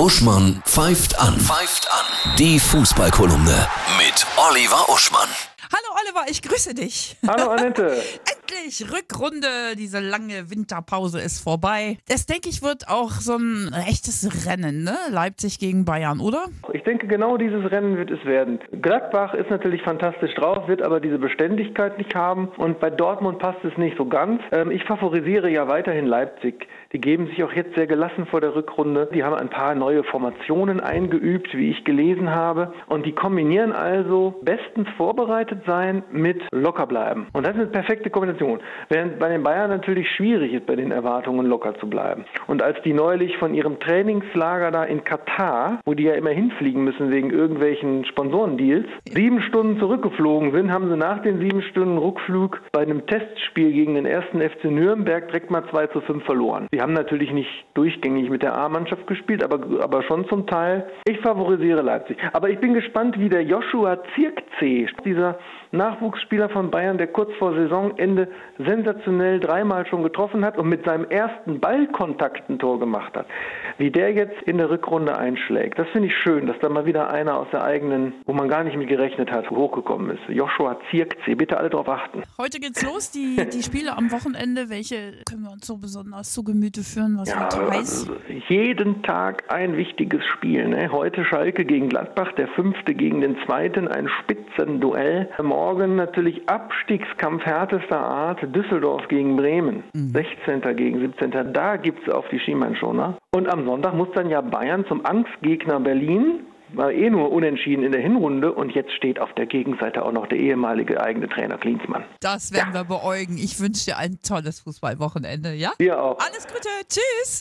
Uschmann pfeift an. Pfeift an. Die Fußballkolumne mit Oliver Uschmann. Hallo Oliver, ich grüße dich. Hallo Annette. Endlich Rückrunde, diese lange Winterpause ist vorbei. Das denke ich wird auch so ein echtes Rennen, ne? Leipzig gegen Bayern, oder? Ich denke, genau dieses Rennen wird es werden. Gladbach ist natürlich fantastisch drauf, wird aber diese Beständigkeit nicht haben und bei Dortmund passt es nicht so ganz. Ähm, ich favorisiere ja weiterhin Leipzig. Die geben sich auch jetzt sehr gelassen vor der Rückrunde. Die haben ein paar neue Formationen eingeübt, wie ich gelesen habe. Und die kombinieren also bestens vorbereitet sein mit locker bleiben. Und das ist eine perfekte Kombination. Während bei den Bayern natürlich schwierig ist, bei den Erwartungen locker zu bleiben. Und als die neulich von ihrem Trainingslager da in Katar, wo die ja immer hinfliegen müssen wegen irgendwelchen Sponsorendeals, sieben Stunden zurückgeflogen sind, haben sie nach den sieben Stunden Rückflug bei einem Testspiel gegen den ersten FC Nürnberg direkt mal 2 zu 5 verloren. Die haben natürlich nicht durchgängig mit der A-Mannschaft gespielt, aber, aber schon zum Teil. Ich favorisiere Leipzig. Aber ich bin gespannt, wie der Joshua Zirkzee, dieser Nachwuchsspieler von Bayern, der kurz vor Saisonende sensationell dreimal schon getroffen hat und mit seinem ersten Ballkontakt ein Tor gemacht hat, wie der jetzt in der Rückrunde einschlägt. Das finde ich schön, dass da mal wieder einer aus der eigenen, wo man gar nicht mit gerechnet hat, hochgekommen ist. Joshua Zirkzee, bitte alle darauf achten. Heute geht's los, die, die Spiele am Wochenende. Welche wir uns so besonders zu Gemüte führen? Was Ja, wird heiß? also jeden Tag ein wichtiges Spiel. Ne? Heute Schalke gegen Gladbach, der fünfte gegen den zweiten, ein Spitzenduell. Morgen natürlich Abstiegskampf härtester Art, Düsseldorf gegen Bremen, 16. gegen 17. Da gibt's auf die Schienbeinschoner. Und am Sonntag muss dann ja Bayern zum Angstgegner Berlin. War eh nur unentschieden in der Hinrunde und jetzt steht auf der Gegenseite auch noch der ehemalige eigene Trainer Klinsmann. Das werden wir beäugen. Ich wünsche dir ein tolles Fußballwochenende, ja? Wir auch. Alles Gute, tschüss.